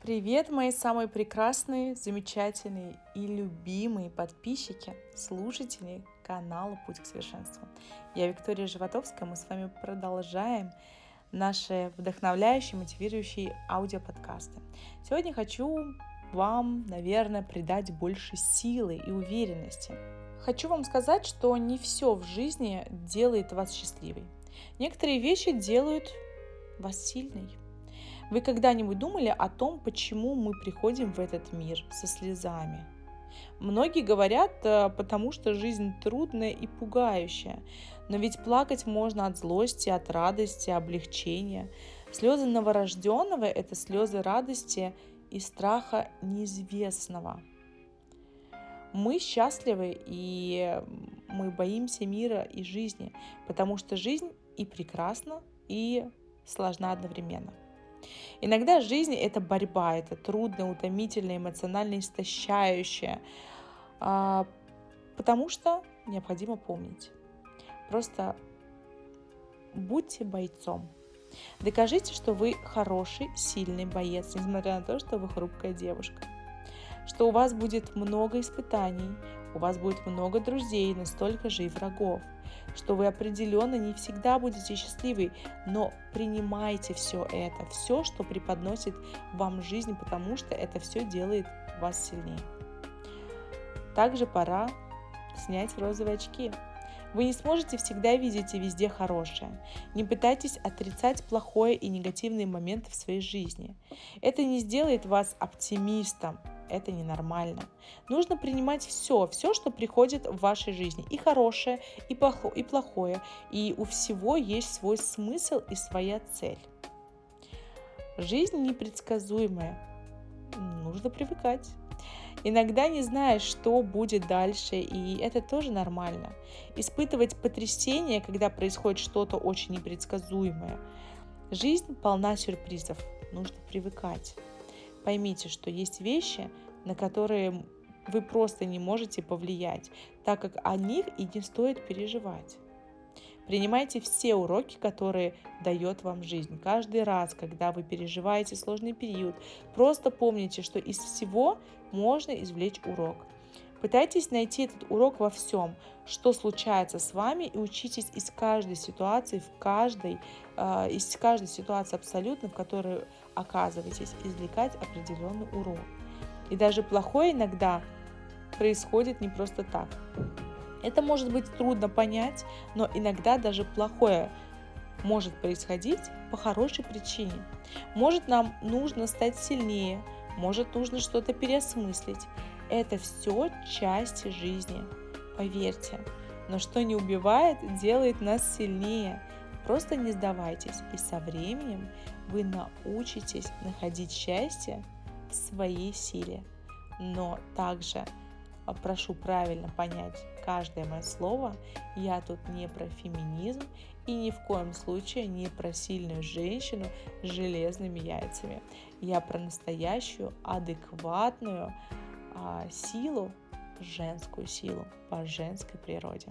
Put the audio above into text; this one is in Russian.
Привет, мои самые прекрасные, замечательные и любимые подписчики, слушатели канала «Путь к совершенству». Я Виктория Животовская, мы с вами продолжаем наши вдохновляющие, мотивирующие аудиоподкасты. Сегодня хочу вам, наверное, придать больше силы и уверенности. Хочу вам сказать, что не все в жизни делает вас счастливой. Некоторые вещи делают вас сильной. Вы когда-нибудь думали о том, почему мы приходим в этот мир со слезами? Многие говорят, э, потому что жизнь трудная и пугающая. Но ведь плакать можно от злости, от радости, облегчения. Слезы новорожденного – это слезы радости и страха неизвестного. Мы счастливы и мы боимся мира и жизни, потому что жизнь и прекрасна, и сложна одновременно. Иногда жизнь – это борьба, это трудно, утомительно, эмоционально истощающее, а, потому что необходимо помнить. Просто будьте бойцом. Докажите, что вы хороший, сильный боец, несмотря на то, что вы хрупкая девушка. Что у вас будет много испытаний, у вас будет много друзей, настолько же и врагов – что вы определенно не всегда будете счастливы, но принимайте все это, все, что преподносит вам жизнь, потому что это все делает вас сильнее. Также пора снять розовые очки. Вы не сможете всегда видеть и везде хорошее. Не пытайтесь отрицать плохое и негативные моменты в своей жизни. Это не сделает вас оптимистом, это ненормально. Нужно принимать все, все, что приходит в вашей жизни, и хорошее, и, плохо, и плохое, и у всего есть свой смысл и своя цель. Жизнь непредсказуемая, нужно привыкать. Иногда не знаешь, что будет дальше, и это тоже нормально. Испытывать потрясение, когда происходит что-то очень непредсказуемое. Жизнь полна сюрпризов, нужно привыкать. Поймите, что есть вещи, на которые вы просто не можете повлиять, так как о них и не стоит переживать. Принимайте все уроки, которые дает вам жизнь. Каждый раз, когда вы переживаете сложный период, просто помните, что из всего можно извлечь урок. Пытайтесь найти этот урок во всем, что случается с вами, и учитесь из каждой ситуации, в каждой, э, из каждой ситуации абсолютно, в которой оказываетесь, извлекать определенный урок. И даже плохое иногда происходит не просто так. Это может быть трудно понять, но иногда даже плохое может происходить по хорошей причине. Может нам нужно стать сильнее, может нужно что-то переосмыслить. Это все части жизни, поверьте. Но что не убивает, делает нас сильнее. Просто не сдавайтесь, и со временем вы научитесь находить счастье в своей силе. Но также прошу правильно понять каждое мое слово. Я тут не про феминизм и ни в коем случае не про сильную женщину с железными яйцами. Я про настоящую, адекватную а, силу, женскую силу по женской природе.